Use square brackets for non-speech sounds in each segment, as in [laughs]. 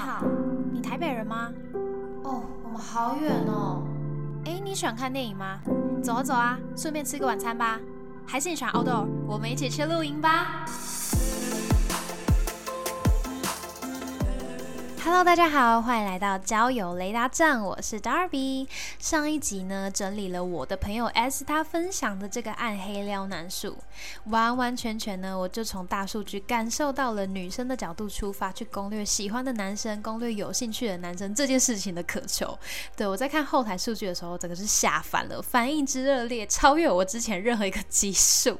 好，你台北人吗？哦，我们好远哦。哎，你喜欢看电影吗？走啊走啊，顺便吃个晚餐吧。还是你喜欢 outdoor？我们一起去露营吧。Hello，大家好，欢迎来到交友雷达站，我是 Darby。上一集呢，整理了我的朋友 S 他分享的这个暗黑撩男术，完完全全呢，我就从大数据感受到了女生的角度出发，去攻略喜欢的男生，攻略有兴趣的男生这件事情的渴求。对我在看后台数据的时候，整个是吓翻了，反应之热烈，超越我之前任何一个基数。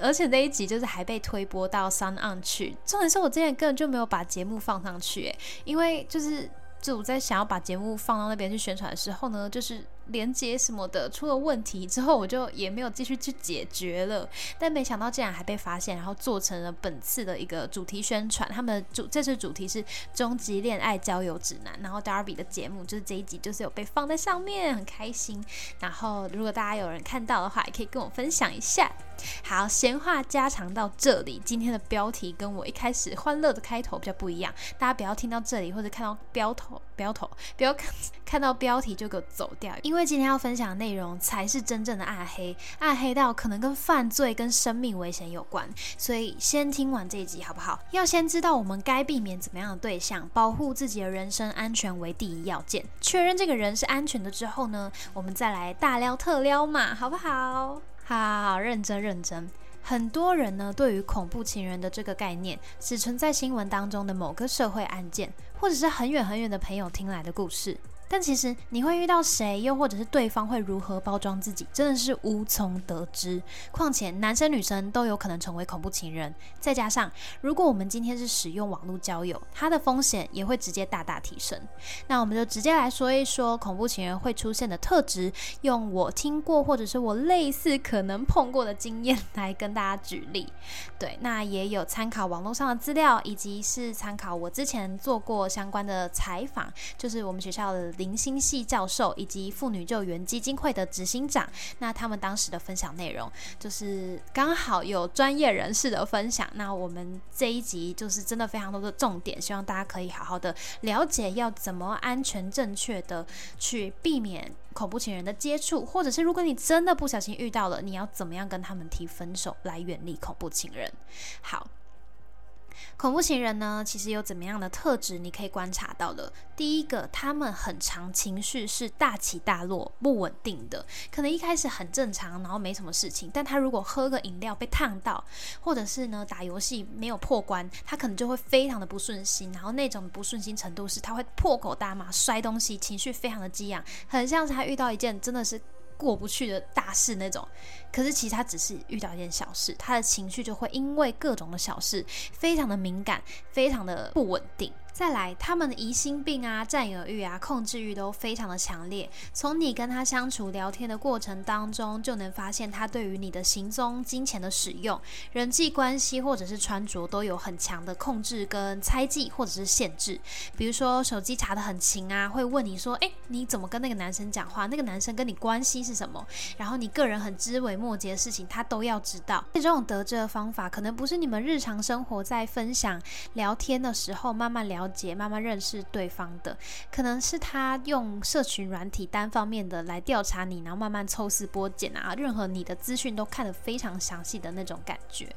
而且那一集就是还被推播到三岸去，重点是我之前根本就没有把节目放上去，因为就是就我在想要把节目放到那边去宣传的时候呢，就是。连接什么的出了问题之后，我就也没有继续去解决了。但没想到竟然还被发现，然后做成了本次的一个主题宣传。他们主这次主题是终极恋爱交友指南，然后 Darby 的节目就是这一集就是有被放在上面，很开心。然后如果大家有人看到的话，也可以跟我分享一下。好，闲话家常到这里，今天的标题跟我一开始欢乐的开头比较不一样，大家不要听到这里或者看到标头标头，不要看看到标题就给我走掉。因为今天要分享的内容才是真正的暗黑，暗黑到可能跟犯罪、跟生命危险有关，所以先听完这一集好不好？要先知道我们该避免怎么样的对象，保护自己的人身安全为第一要件。确认这个人是安全的之后呢，我们再来大撩特撩嘛，好不好？好好认真认真。很多人呢，对于恐怖情人的这个概念，只存在新闻当中的某个社会案件，或者是很远很远的朋友听来的故事。但其实你会遇到谁，又或者是对方会如何包装自己，真的是无从得知。况且男生女生都有可能成为恐怖情人，再加上如果我们今天是使用网络交友，它的风险也会直接大大提升。那我们就直接来说一说恐怖情人会出现的特质，用我听过或者是我类似可能碰过的经验来跟大家举例。对，那也有参考网络上的资料，以及是参考我之前做过相关的采访，就是我们学校的。林星系教授以及妇女救援基金会的执行长，那他们当时的分享内容就是刚好有专业人士的分享。那我们这一集就是真的非常多的重点，希望大家可以好好的了解要怎么安全正确的去避免恐怖情人的接触，或者是如果你真的不小心遇到了，你要怎么样跟他们提分手来远离恐怖情人。好。恐怖情人呢，其实有怎么样的特质？你可以观察到的。第一个，他们很长情绪是大起大落、不稳定的。可能一开始很正常，然后没什么事情，但他如果喝个饮料被烫到，或者是呢打游戏没有破关，他可能就会非常的不顺心。然后那种不顺心程度是，他会破口大骂、摔东西，情绪非常的激昂，很像是他遇到一件真的是。过不去的大事那种，可是其实他只是遇到一件小事，他的情绪就会因为各种的小事，非常的敏感，非常的不稳定。再来，他们的疑心病啊、占有欲啊、控制欲都非常的强烈。从你跟他相处聊天的过程当中，就能发现他对于你的行踪、金钱的使用、人际关系或者是穿着都有很强的控制跟猜忌或者是限制。比如说手机查的很勤啊，会问你说：“诶，你怎么跟那个男生讲话？那个男生跟你关系是什么？”然后你个人很知微末节的事情，他都要知道。这种得知的方法，可能不是你们日常生活在分享聊天的时候慢慢聊。了解、慢慢认识对方的，可能是他用社群软体单方面的来调查你，然后慢慢抽丝剥茧啊，任何你的资讯都看得非常详细的那种感觉。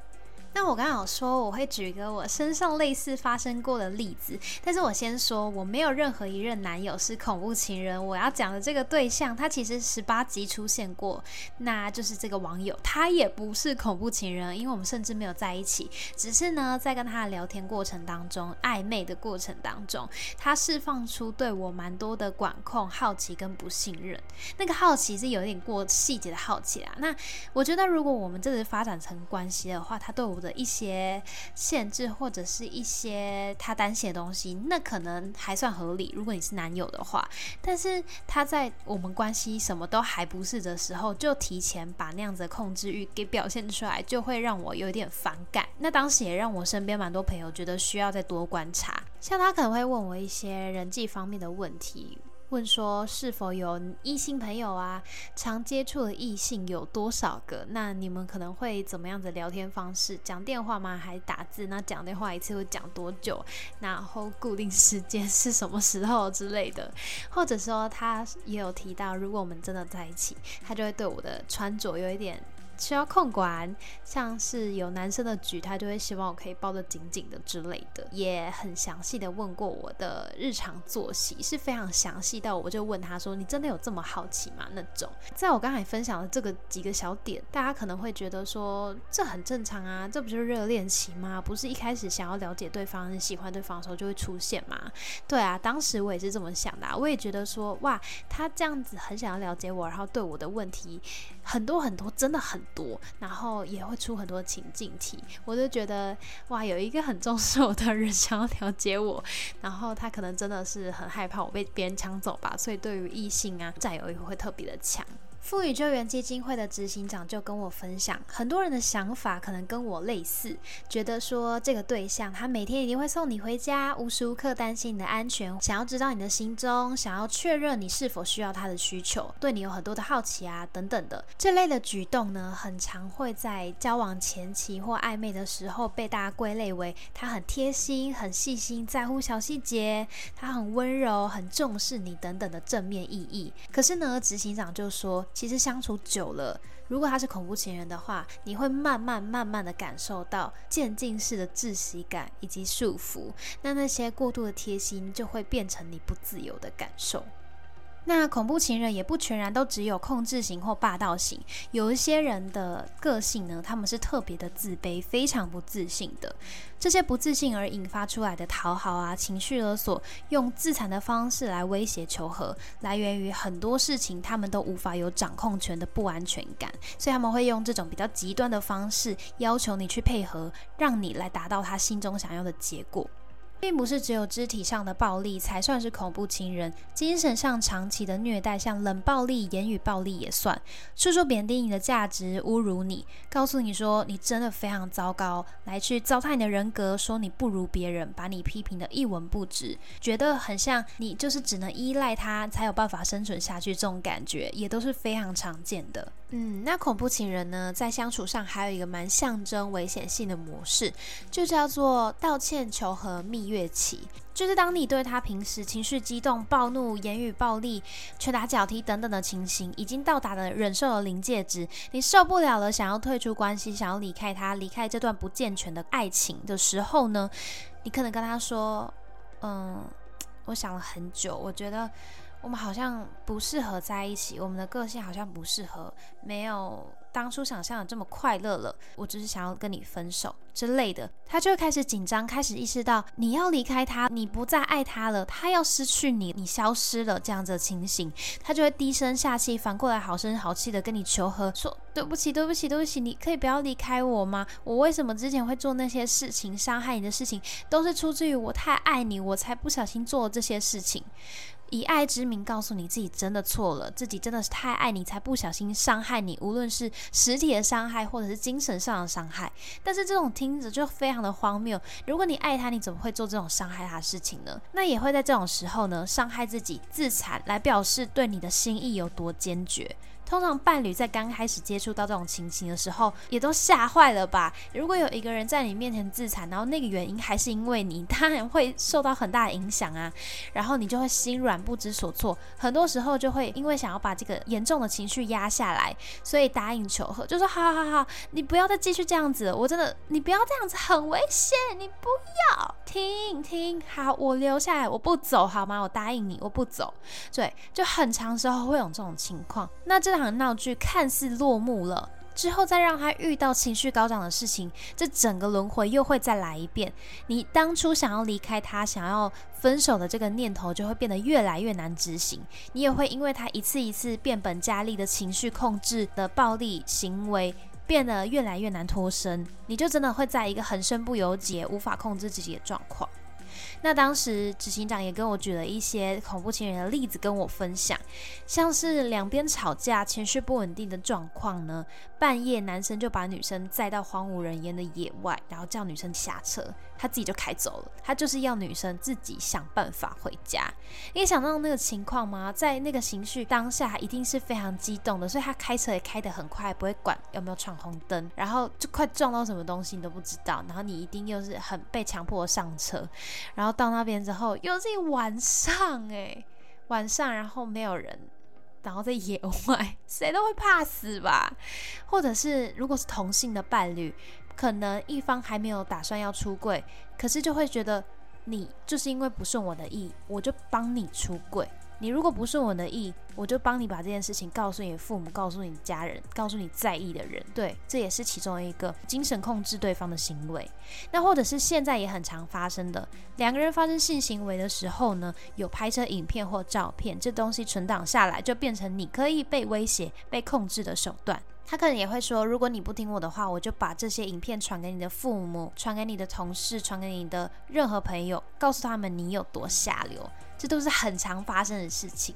那我刚好说我会举一个我身上类似发生过的例子，但是我先说我没有任何一任男友是恐怖情人。我要讲的这个对象，他其实十八集出现过，那就是这个网友，他也不是恐怖情人，因为我们甚至没有在一起，只是呢在跟他的聊天过程当中，暧昧的过程当中，他释放出对我蛮多的管控、好奇跟不信任。那个好奇是有点过细节的好奇啊。那我觉得如果我们这次发展成关系的话，他对我。的一些限制或者是一些他担心的东西，那可能还算合理。如果你是男友的话，但是他在我们关系什么都还不是的时候，就提前把那样子的控制欲给表现出来，就会让我有点反感。那当时也让我身边蛮多朋友觉得需要再多观察。像他可能会问我一些人际方面的问题。问说是否有异性朋友啊，常接触的异性有多少个？那你们可能会怎么样的聊天方式？讲电话吗？还打字？那讲电话一次会讲多久？然后固定时间是什么时候之类的？或者说他也有提到，如果我们真的在一起，他就会对我的穿着有一点。需要控管，像是有男生的举，他就会希望我可以抱得紧紧的之类的，也很详细的问过我的日常作息，是非常详细到我就问他说：“你真的有这么好奇吗？”那种，在我刚才分享的这个几个小点，大家可能会觉得说这很正常啊，这不就是热恋期吗？不是一开始想要了解对方、喜欢对方的时候就会出现吗？对啊，当时我也是这么想的，我也觉得说哇，他这样子很想要了解我，然后对我的问题很多很多，真的很。多，然后也会出很多情境题，我就觉得哇，有一个很重视我的人 [laughs] 想要了解我，然后他可能真的是很害怕我被别人抢走吧，所以对于异性啊占有欲会特别的强。富裕救援基金会的执行长就跟我分享，很多人的想法可能跟我类似，觉得说这个对象他每天一定会送你回家，无时无刻担心你的安全，想要知道你的行踪，想要确认你是否需要他的需求，对你有很多的好奇啊等等的这类的举动呢，很常会在交往前期或暧昧的时候被大家归类为他很贴心、很细心、在乎小细节，他很温柔、很重视你等等的正面意义。可是呢，执行长就说。其实相处久了，如果他是恐怖情人的话，你会慢慢慢慢的感受到渐进式的窒息感以及束缚。那那些过度的贴心，就会变成你不自由的感受。那恐怖情人也不全然都只有控制型或霸道型，有一些人的个性呢，他们是特别的自卑，非常不自信的。这些不自信而引发出来的讨好啊、情绪勒索，用自残的方式来威胁求和，来源于很多事情他们都无法有掌控权的不安全感，所以他们会用这种比较极端的方式要求你去配合，让你来达到他心中想要的结果。并不是只有肢体上的暴力才算是恐怖情人，精神上长期的虐待，像冷暴力、言语暴力也算。处处贬低你的价值，侮辱你，告诉你说你真的非常糟糕，来去糟蹋你的人格，说你不如别人，把你批评的一文不值，觉得很像你就是只能依赖他才有办法生存下去，这种感觉也都是非常常见的。嗯，那恐怖情人呢，在相处上还有一个蛮象征危险性的模式，就叫做道歉、求和、蜜月期。就是当你对他平时情绪激动、暴怒、言语暴力、拳打脚踢等等的情形，已经到达了忍受的临界值，你受不了了，想要退出关系，想要离开他，离开这段不健全的爱情的时候呢，你可能跟他说：“嗯，我想了很久，我觉得。”我们好像不适合在一起，我们的个性好像不适合，没有当初想象的这么快乐了。我只是想要跟你分手之类的，他就会开始紧张，开始意识到你要离开他，你不再爱他了，他要失去你，你消失了这样子的情形，他就会低声下气，反过来好声好气的跟你求和，说对不起，对不起，对不起，你可以不要离开我吗？我为什么之前会做那些事情，伤害你的事情，都是出自于我太爱你，我才不小心做了这些事情。以爱之名告诉你自己真的错了，自己真的是太爱你，才不小心伤害你，无论是实体的伤害或者是精神上的伤害。但是这种听着就非常的荒谬。如果你爱他，你怎么会做这种伤害他的事情呢？那也会在这种时候呢，伤害自己、自残，来表示对你的心意有多坚决。通常伴侣在刚开始接触到这种情形的时候，也都吓坏了吧？如果有一个人在你面前自残，然后那个原因还是因为你，当然会受到很大的影响啊。然后你就会心软不知所措，很多时候就会因为想要把这个严重的情绪压下来，所以答应求和，就说好好好，你不要再继续这样子，我真的，你不要这样子，很危险，你不要听听，好，我留下来，我不走好吗？我答应你，我不走。对，就很长时候会有这种情况，那这。这场闹剧看似落幕了，之后再让他遇到情绪高涨的事情，这整个轮回又会再来一遍。你当初想要离开他、想要分手的这个念头，就会变得越来越难执行。你也会因为他一次一次变本加厉的情绪控制的暴力行为，变得越来越难脱身。你就真的会在一个很身不由己、无法控制自己的状况。那当时执行长也跟我举了一些恐怖情人的例子跟我分享，像是两边吵架、情绪不稳定的状况呢，半夜男生就把女生载到荒无人烟的野外，然后叫女生下车，他自己就开走了。他就是要女生自己想办法回家。你想到那个情况吗？在那个情绪当下，一定是非常激动的，所以他开车也开得很快，不会管有没有闯红灯，然后就快撞到什么东西你都不知道，然后你一定又是很被强迫上车，然后到那边之后又是晚上诶，晚上然后没有人，然后在野外，谁都会怕死吧？或者是如果是同性的伴侣，可能一方还没有打算要出柜，可是就会觉得你就是因为不顺我的意，我就帮你出柜。你如果不顺我的意，我就帮你把这件事情告诉你父母，告诉你家人，告诉你在意的人。对，这也是其中一个精神控制对方的行为。那或者是现在也很常发生的，两个人发生性行为的时候呢，有拍摄影片或照片，这东西存档下来，就变成你可以被威胁、被控制的手段。他可能也会说，如果你不听我的话，我就把这些影片传给你的父母，传给你的同事，传给你的任何朋友，告诉他们你有多下流。这都是很常发生的事情。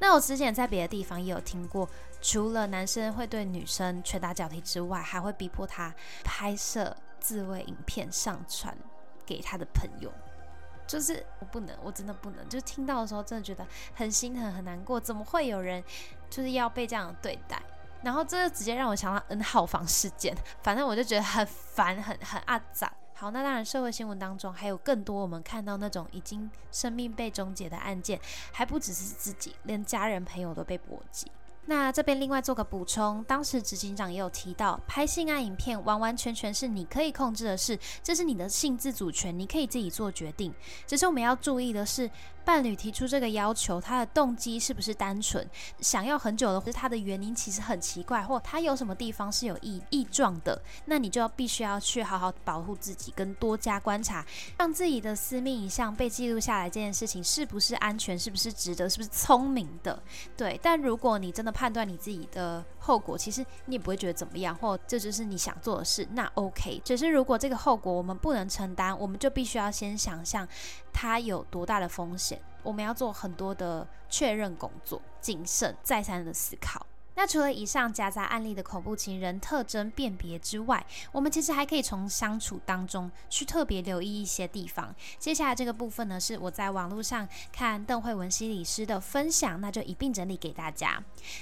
那我之前在别的地方也有听过，除了男生会对女生拳打脚踢之外，还会逼迫他拍摄自慰影片上传给他的朋友。就是我不能，我真的不能。就听到的时候，真的觉得很心疼、很难过。怎么会有人就是要被这样对待？然后这直接让我想到 N 号房事件。反正我就觉得很烦、很很阿杂。好，那当然，社会新闻当中还有更多我们看到那种已经生命被终结的案件，还不只是自己，连家人朋友都被波及。那这边另外做个补充，当时执行长也有提到，拍性爱影片完完全全是你可以控制的事，这是你的性自主权，你可以自己做决定。只是我们要注意的是。伴侣提出这个要求，他的动机是不是单纯想要很久的，或是他的原因其实很奇怪，或他有什么地方是有异异状的，那你就要必须要去好好保护自己，跟多加观察，让自己的私密影像被记录下来，这件事情是不是安全，是不是值得，是不是聪明的？对。但如果你真的判断你自己的后果，其实你也不会觉得怎么样，或这就是你想做的事，那 OK。只是如果这个后果我们不能承担，我们就必须要先想象它有多大的风险。我们要做很多的确认工作，谨慎再三的思考。那除了以上夹杂案例的恐怖情人特征辨别之外，我们其实还可以从相处当中去特别留意一些地方。接下来这个部分呢，是我在网络上看邓慧文心理师的分享，那就一并整理给大家。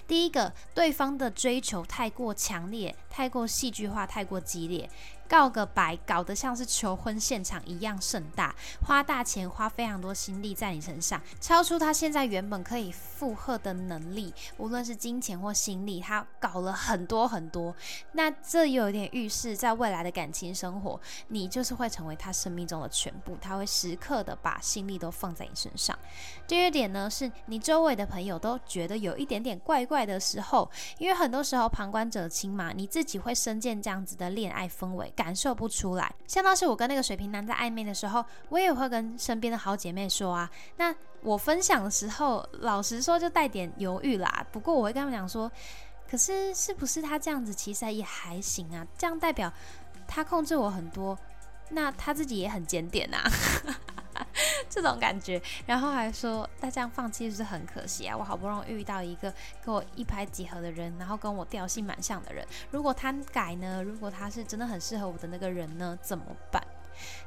第一个，对方的追求太过强烈、太过戏剧化、太过激烈。告个白，搞得像是求婚现场一样盛大，花大钱，花非常多心力在你身上，超出他现在原本可以负荷的能力，无论是金钱或心力，他搞了很多很多。那这有点预示，在未来的感情生活，你就是会成为他生命中的全部，他会时刻的把心力都放在你身上。第二点呢，是你周围的朋友都觉得有一点点怪怪的时候，因为很多时候旁观者清嘛，你自己会深见这样子的恋爱氛围。感受不出来，像当时我跟那个水瓶男在暧昧的时候，我也会跟身边的好姐妹说啊。那我分享的时候，老实说就带点犹豫啦。不过我会跟他们讲说，可是是不是他这样子其实也还行啊？这样代表他控制我很多，那他自己也很检点呐。[laughs] 这种感觉，然后还说，那这样放弃是不是很可惜啊？我好不容易遇到一个跟我一拍即合的人，然后跟我调性蛮像的人，如果他改呢？如果他是真的很适合我的那个人呢？怎么办？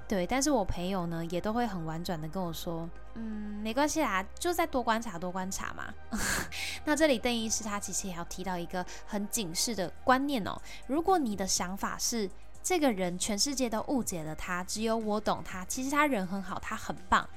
对，但是我朋友呢，也都会很婉转的跟我说，嗯，没关系啦，就再多观察，多观察嘛。[laughs] 那这里邓医师他其实也要提到一个很警示的观念哦，如果你的想法是。这个人全世界都误解了他，只有我懂他。其实他人很好，他很棒。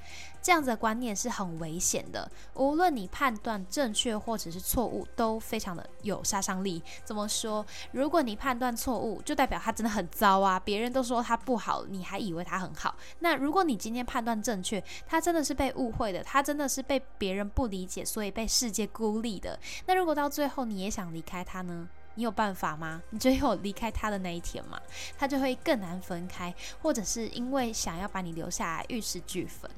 这样子的观念是很危险的。无论你判断正确或者是错误，都非常的有杀伤力。怎么说？如果你判断错误，就代表他真的很糟啊！别人都说他不好，你还以为他很好。那如果你今天判断正确，他真的是被误会的，他真的是被别人不理解，所以被世界孤立的。那如果到最后你也想离开他呢？你有办法吗？你只有离开他的那一天嘛，他就会更难分开，或者是因为想要把你留下来，玉石俱焚。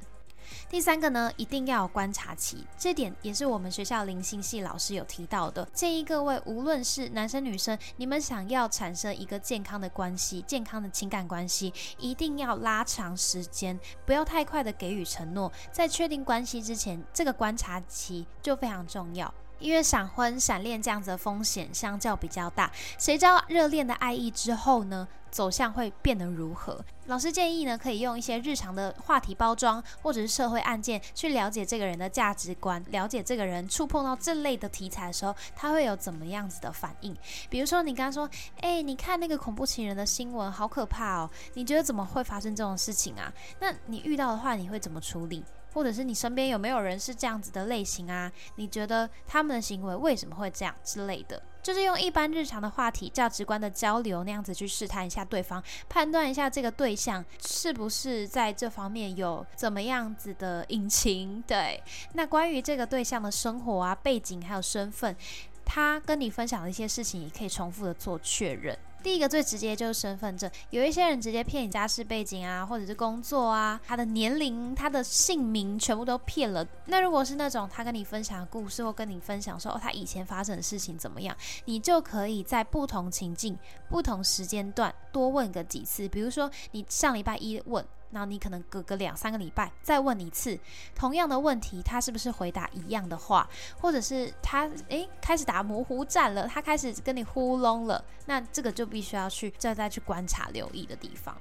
第三个呢，一定要有观察期，这点也是我们学校灵性系老师有提到的。建议各位，无论是男生女生，你们想要产生一个健康的关系、健康的情感关系，一定要拉长时间，不要太快的给予承诺。在确定关系之前，这个观察期就非常重要。因为闪婚、闪恋这样子的风险相较比较大，谁知道热恋的爱意之后呢？走向会变得如何？老师建议呢，可以用一些日常的话题包装，或者是社会案件，去了解这个人的价值观，了解这个人触碰到这类的题材的时候，他会有怎么样子的反应。比如说，你刚刚说，哎，你看那个恐怖情人的新闻，好可怕哦！你觉得怎么会发生这种事情啊？那你遇到的话，你会怎么处理？或者是你身边有没有人是这样子的类型啊？你觉得他们的行为为什么会这样之类的？就是用一般日常的话题、价值观的交流那样子去试探一下对方，判断一下这个对象是不是在这方面有怎么样子的隐情。对，那关于这个对象的生活啊、背景还有身份，他跟你分享的一些事情，也可以重复的做确认。第一个最直接就是身份证，有一些人直接骗你家世背景啊，或者是工作啊，他的年龄、他的姓名全部都骗了。那如果是那种他跟你分享故事，或跟你分享说哦他以前发生的事情怎么样，你就可以在不同情境、不同时间段多问个几次。比如说你上礼拜一问。然后你可能隔个两三个礼拜再问一次同样的问题，他是不是回答一样的话，或者是他诶开始打模糊战了，他开始跟你糊弄了，那这个就必须要去再再去观察留意的地方。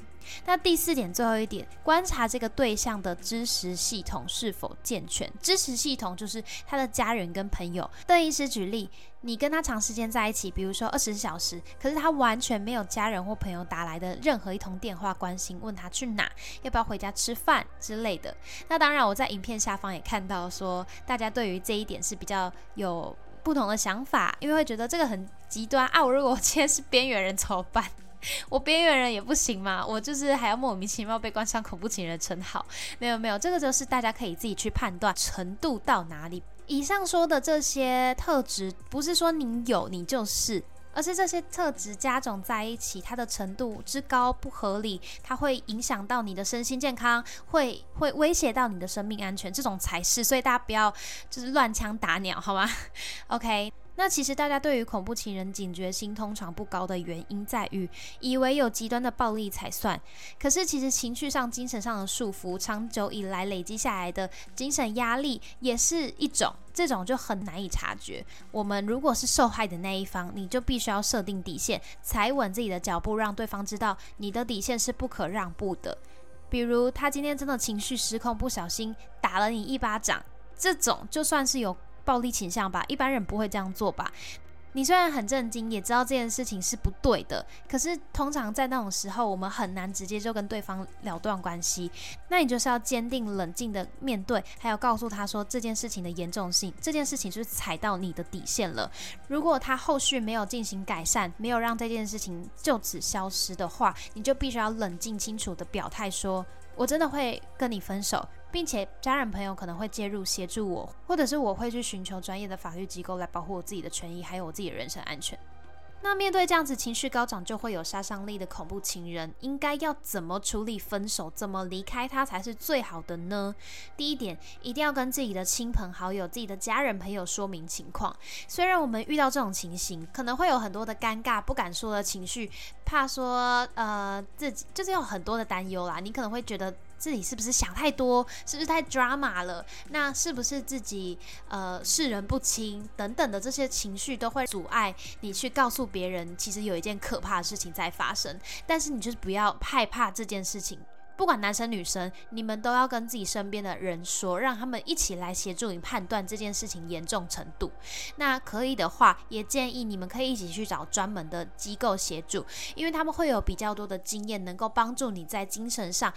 那第四点，最后一点，观察这个对象的知识系统是否健全。知识系统就是他的家人跟朋友。邓医师举例，你跟他长时间在一起，比如说二十小时，可是他完全没有家人或朋友打来的任何一通电话关心，问他去哪，要不要回家吃饭之类的。那当然，我在影片下方也看到说，大家对于这一点是比较有不同的想法，因为会觉得这个很极端啊。我如果 [laughs] 今天是边缘人怎么办？[laughs] 我边缘人也不行吗？我就是还要莫名其妙被冠上恐怖情人称号？没有没有，这个就是大家可以自己去判断程度到哪里。以上说的这些特质，不是说你有你就是，而是这些特质加总在一起，它的程度之高不合理，它会影响到你的身心健康，会会威胁到你的生命安全，这种才是。所以大家不要就是乱枪打鸟，好吗？[laughs] OK。那其实大家对于恐怖情人警觉心通常不高的原因在于，以为有极端的暴力才算。可是其实情绪上、精神上的束缚，长久以来累积下来的精神压力也是一种，这种就很难以察觉。我们如果是受害的那一方，你就必须要设定底线，踩稳自己的脚步，让对方知道你的底线是不可让步的。比如他今天真的情绪失控，不小心打了你一巴掌，这种就算是有。暴力倾向吧，一般人不会这样做吧？你虽然很震惊，也知道这件事情是不对的，可是通常在那种时候，我们很难直接就跟对方了断关系。那你就是要坚定冷静的面对，还有告诉他说这件事情的严重性，这件事情是踩到你的底线了。如果他后续没有进行改善，没有让这件事情就此消失的话，你就必须要冷静清楚的表态说。我真的会跟你分手，并且家人朋友可能会介入协助我，或者是我会去寻求专业的法律机构来保护我自己的权益，还有我自己的人身安全。那面对这样子情绪高涨就会有杀伤力的恐怖情人，应该要怎么处理分手，怎么离开他才是最好的呢？第一点，一定要跟自己的亲朋好友、自己的家人朋友说明情况。虽然我们遇到这种情形，可能会有很多的尴尬、不敢说的情绪，怕说呃自己就是有很多的担忧啦。你可能会觉得。自己是不是想太多？是不是太 drama 了？那是不是自己呃视人不清等等的这些情绪都会阻碍你去告诉别人，其实有一件可怕的事情在发生。但是你就是不要害怕这件事情，不管男生女生，你们都要跟自己身边的人说，让他们一起来协助你判断这件事情严重程度。那可以的话，也建议你们可以一起去找专门的机构协助，因为他们会有比较多的经验，能够帮助你在精神上。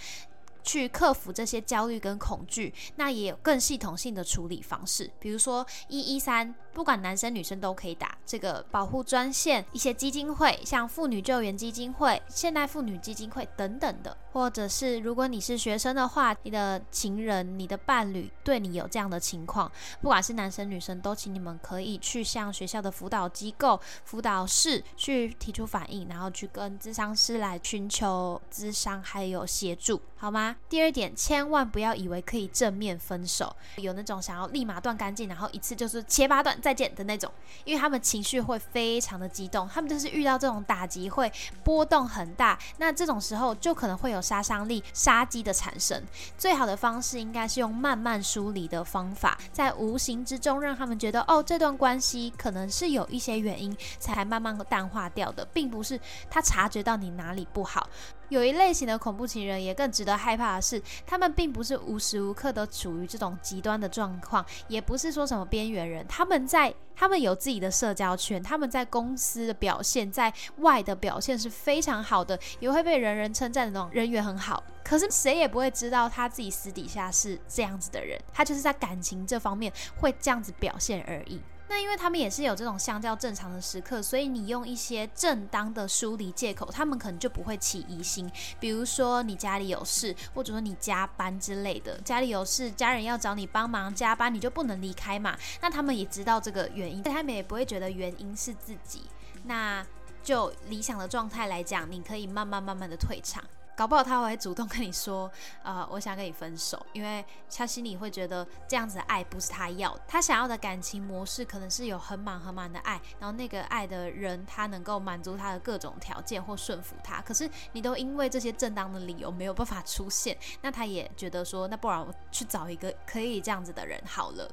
去克服这些焦虑跟恐惧，那也有更系统性的处理方式，比如说一一三，不管男生女生都可以打这个保护专线，一些基金会，像妇女救援基金会、现代妇女基金会等等的，或者是如果你是学生的话，你的情人、你的伴侣对你有这样的情况，不管是男生女生，都请你们可以去向学校的辅导机构、辅导室去提出反应，然后去跟咨商师来寻求咨商还有协助，好吗？第二点，千万不要以为可以正面分手，有那种想要立马断干净，然后一次就是切八段再见的那种，因为他们情绪会非常的激动，他们就是遇到这种打击会波动很大，那这种时候就可能会有杀伤力、杀机的产生。最好的方式应该是用慢慢梳理的方法，在无形之中让他们觉得，哦，这段关系可能是有一些原因才慢慢淡化掉的，并不是他察觉到你哪里不好。有一类型的恐怖情人也更值得害怕的是，他们并不是无时无刻都处于这种极端的状况，也不是说什么边缘人。他们在，他们有自己的社交圈，他们在公司的表现，在外的表现是非常好的，也会被人人称赞的那种人缘很好。可是谁也不会知道他自己私底下是这样子的人，他就是在感情这方面会这样子表现而已。那因为他们也是有这种相较正常的时刻，所以你用一些正当的疏离借口，他们可能就不会起疑心。比如说你家里有事，或者说你加班之类的，家里有事，家人要找你帮忙加班，你就不能离开嘛。那他们也知道这个原因，但他们也不会觉得原因是自己。那就理想的状态来讲，你可以慢慢慢慢的退场。搞不好他会主动跟你说，[laughs] 呃，我想跟你分手，因为他心里会觉得这样子的爱不是他要，他想要的感情模式可能是有很满很满的爱，然后那个爱的人他能够满足他的各种条件或顺服他，可是你都因为这些正当的理由没有办法出现，那他也觉得说，那不然我去找一个可以这样子的人好了。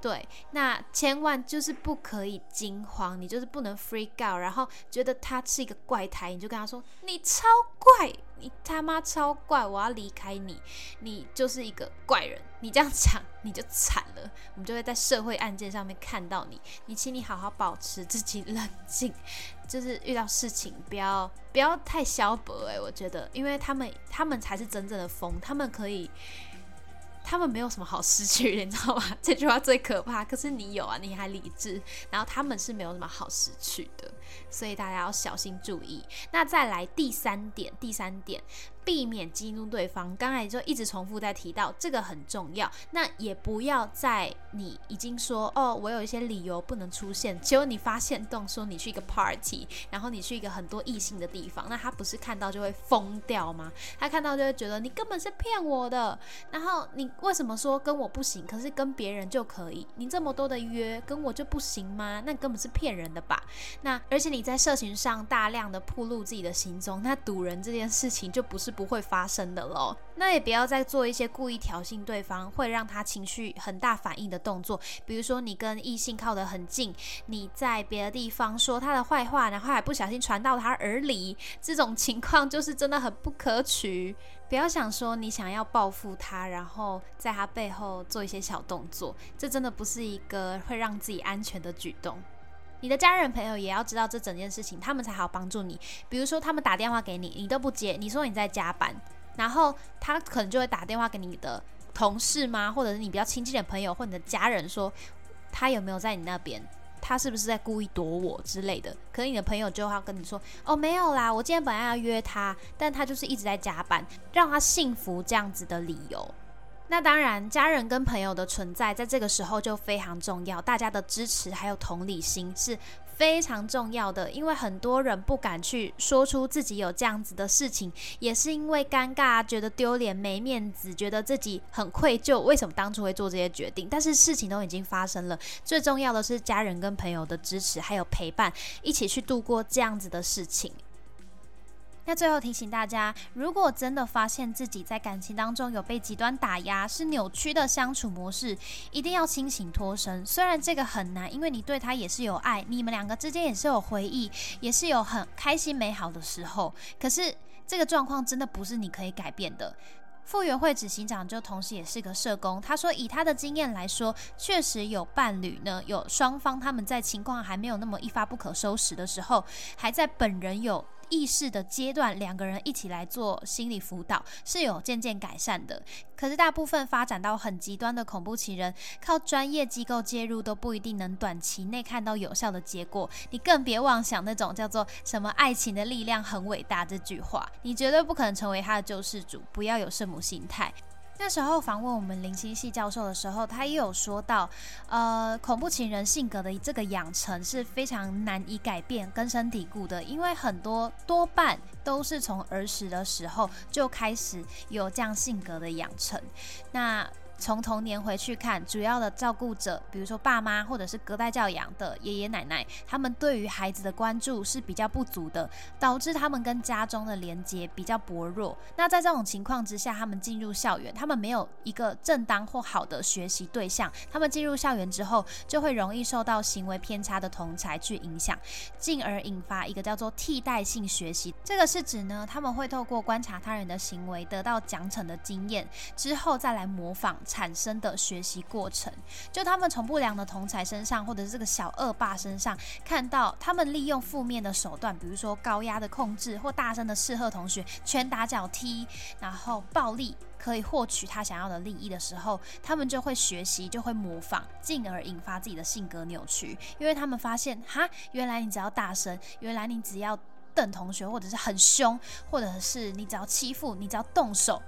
对，那千万就是不可以惊慌，你就是不能 freak out，然后觉得他是一个怪胎，你就跟他说你超怪，你他妈超怪，我要离开你，你就是一个怪人，你这样讲你就惨了，我们就会在社会案件上面看到你，你请你好好保持自己冷静，就是遇到事情不要不要太消薄诶，我觉得，因为他们他们才是真正的疯，他们可以。他们没有什么好失去的，[laughs] 你知道吗？这句话最可怕。可是你有啊，你还理智。然后他们是没有什么好失去的，所以大家要小心注意。那再来第三点，第三点。避免激怒对方，刚才就一直重复在提到这个很重要。那也不要在你已经说哦，我有一些理由不能出现，结果你发现动说你去一个 party，然后你去一个很多异性的地方，那他不是看到就会疯掉吗？他看到就会觉得你根本是骗我的。然后你为什么说跟我不行，可是跟别人就可以？你这么多的约跟我就不行吗？那根本是骗人的吧？那而且你在社群上大量的铺露自己的行踪，那堵人这件事情就不是。不会发生的喽。那也不要再做一些故意挑衅对方，会让他情绪很大反应的动作。比如说，你跟异性靠得很近，你在别的地方说他的坏话，然后还不小心传到他耳里，这种情况就是真的很不可取。不要想说你想要报复他，然后在他背后做一些小动作，这真的不是一个会让自己安全的举动。你的家人朋友也要知道这整件事情，他们才好帮助你。比如说，他们打电话给你，你都不接，你说你在加班，然后他可能就会打电话给你的同事吗？或者是你比较亲近的朋友或你的家人，说他有没有在你那边？他是不是在故意躲我之类的？可能你的朋友就要跟你说：“哦，没有啦，我今天本来要约他，但他就是一直在加班，让他幸福这样子的理由。”那当然，家人跟朋友的存在，在这个时候就非常重要。大家的支持还有同理心是非常重要的，因为很多人不敢去说出自己有这样子的事情，也是因为尴尬，觉得丢脸、没面子，觉得自己很愧疚。为什么当初会做这些决定？但是事情都已经发生了，最重要的是家人跟朋友的支持还有陪伴，一起去度过这样子的事情。那最后提醒大家，如果真的发现自己在感情当中有被极端打压，是扭曲的相处模式，一定要清醒脱身。虽然这个很难，因为你对他也是有爱，你们两个之间也是有回忆，也是有很开心美好的时候。可是这个状况真的不是你可以改变的。傅园慧执行长就同时也是个社工，他说以他的经验来说，确实有伴侣呢，有双方他们在情况还没有那么一发不可收拾的时候，还在本人有。意识的阶段，两个人一起来做心理辅导是有渐渐改善的。可是大部分发展到很极端的恐怖情人，靠专业机构介入都不一定能短期内看到有效的结果。你更别妄想那种叫做什么爱情的力量很伟大这句话，你绝对不可能成为他的救世主。不要有圣母心态。那时候访问我们林心系教授的时候，他也有说到，呃，恐怖情人性格的这个养成是非常难以改变、根深蒂固的，因为很多多半都是从儿时的时候就开始有这样性格的养成。那从童年回去看，主要的照顾者，比如说爸妈或者是隔代教养的爷爷奶奶，他们对于孩子的关注是比较不足的，导致他们跟家中的连接比较薄弱。那在这种情况之下，他们进入校园，他们没有一个正当或好的学习对象，他们进入校园之后，就会容易受到行为偏差的同才去影响，进而引发一个叫做替代性学习。这个是指呢，他们会透过观察他人的行为，得到奖惩的经验，之后再来模仿。产生的学习过程，就他们从不良的同才身上，或者是这个小恶霸身上，看到他们利用负面的手段，比如说高压的控制或大声的斥喝同学、拳打脚踢，然后暴力可以获取他想要的利益的时候，他们就会学习，就会模仿，进而引发自己的性格扭曲，因为他们发现，哈，原来你只要大声，原来你只要瞪同学，或者是很凶，或者是你只要欺负，你只要动手。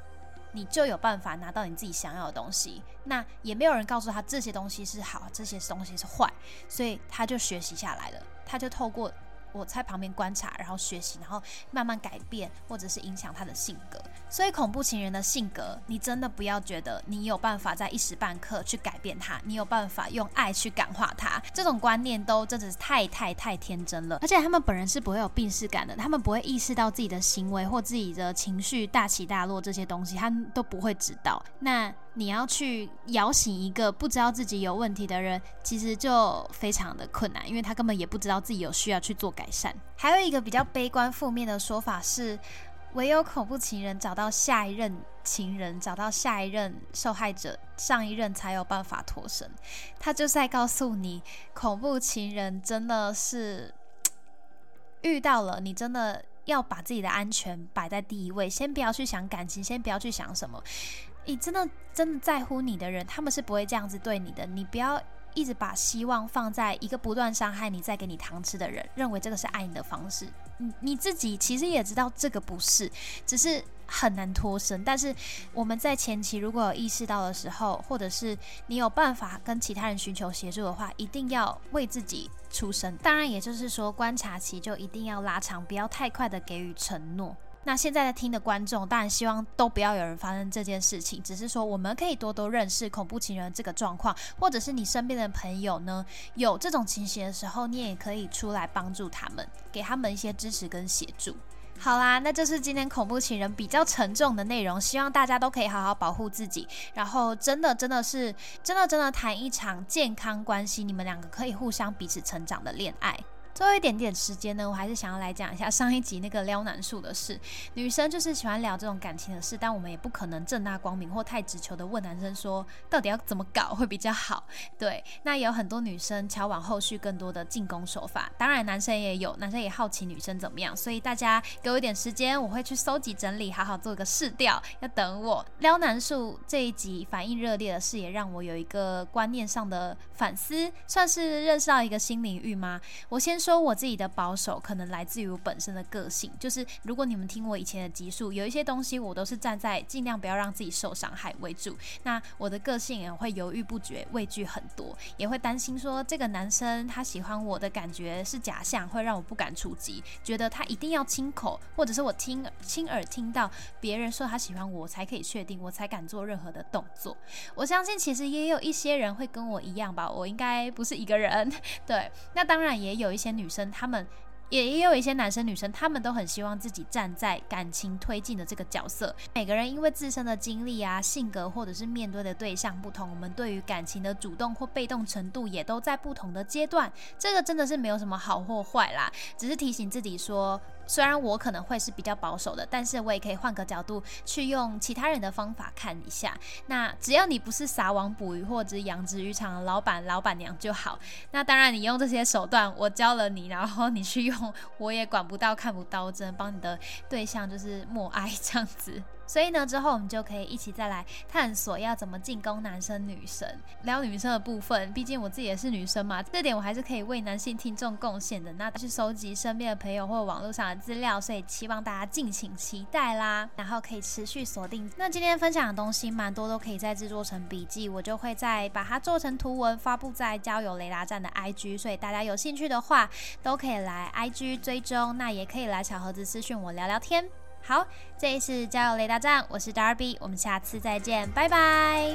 你就有办法拿到你自己想要的东西，那也没有人告诉他这些东西是好，这些东西是坏，所以他就学习下来了，他就透过。我在旁边观察，然后学习，然后慢慢改变，或者是影响他的性格。所以恐怖情人的性格，你真的不要觉得你有办法在一时半刻去改变他，你有办法用爱去感化他。这种观念都真的是太太太天真了。而且他们本人是不会有病视感的，他们不会意识到自己的行为或自己的情绪大起大落这些东西，他们都不会知道。那。你要去摇醒一个不知道自己有问题的人，其实就非常的困难，因为他根本也不知道自己有需要去做改善。还有一个比较悲观负面的说法是，唯有恐怖情人找到下一任情人，找到下一任受害者，上一任才有办法脱身。他就在告诉你，恐怖情人真的是遇到了，你真的要把自己的安全摆在第一位，先不要去想感情，先不要去想什么。你真的真的在乎你的人，他们是不会这样子对你的。你不要一直把希望放在一个不断伤害你、再给你糖吃的人，认为这个是爱你的方式。你你自己其实也知道这个不是，只是很难脱身。但是我们在前期如果有意识到的时候，或者是你有办法跟其他人寻求协助的话，一定要为自己出声。当然，也就是说观察期就一定要拉长，不要太快的给予承诺。那现在在听的观众，当然希望都不要有人发生这件事情，只是说我们可以多多认识恐怖情人这个状况，或者是你身边的朋友呢有这种情形的时候，你也可以出来帮助他们，给他们一些支持跟协助。好啦，那这是今天恐怖情人比较沉重的内容，希望大家都可以好好保护自己，然后真的真的是真的真的谈一场健康关系，你们两个可以互相彼此成长的恋爱。最后一点点时间呢，我还是想要来讲一下上一集那个撩男术的事。女生就是喜欢聊这种感情的事，但我们也不可能正大光明或太直球的问男生说到底要怎么搞会比较好。对，那有很多女生敲往后续更多的进攻手法，当然男生也有，男生也好奇女生怎么样，所以大家给我一点时间，我会去搜集整理，好好做一个试调。要等我撩男术这一集反应热烈的事，也让我有一个观念上的反思，算是认识到一个新领域吗？我先。说我自己的保守，可能来自于我本身的个性。就是如果你们听我以前的集数，有一些东西我都是站在尽量不要让自己受伤害为主。那我的个性也会犹豫不决，畏惧很多，也会担心说这个男生他喜欢我的感觉是假象，会让我不敢触及。觉得他一定要亲口，或者是我听亲耳听到别人说他喜欢我，才可以确定，我才敢做任何的动作。我相信其实也有一些人会跟我一样吧，我应该不是一个人。[laughs] 对，那当然也有一些。女生，他们也也有一些男生女生，他们都很希望自己站在感情推进的这个角色。每个人因为自身的经历啊、性格或者是面对的对象不同，我们对于感情的主动或被动程度也都在不同的阶段。这个真的是没有什么好或坏啦，只是提醒自己说。虽然我可能会是比较保守的，但是我也可以换个角度去用其他人的方法看一下。那只要你不是撒网捕鱼或者养殖渔场的老板、老板娘就好。那当然，你用这些手段，我教了你，然后你去用，我也管不到、看不到，只能帮你的对象就是默哀这样子。所以呢，之后我们就可以一起再来探索要怎么进攻男生女生，聊女生的部分。毕竟我自己也是女生嘛，这点我还是可以为男性听众贡献的。那去收集身边的朋友或网络上的资料，所以期望大家敬请期待啦。然后可以持续锁定。那今天分享的东西蛮多，都可以再制作成笔记，我就会再把它做成图文发布在交友雷达站的 IG。所以大家有兴趣的话，都可以来 IG 追踪，那也可以来小盒子私讯我聊聊天。好，这一次加油雷达站，我是 Darby。我们下次再见，拜拜。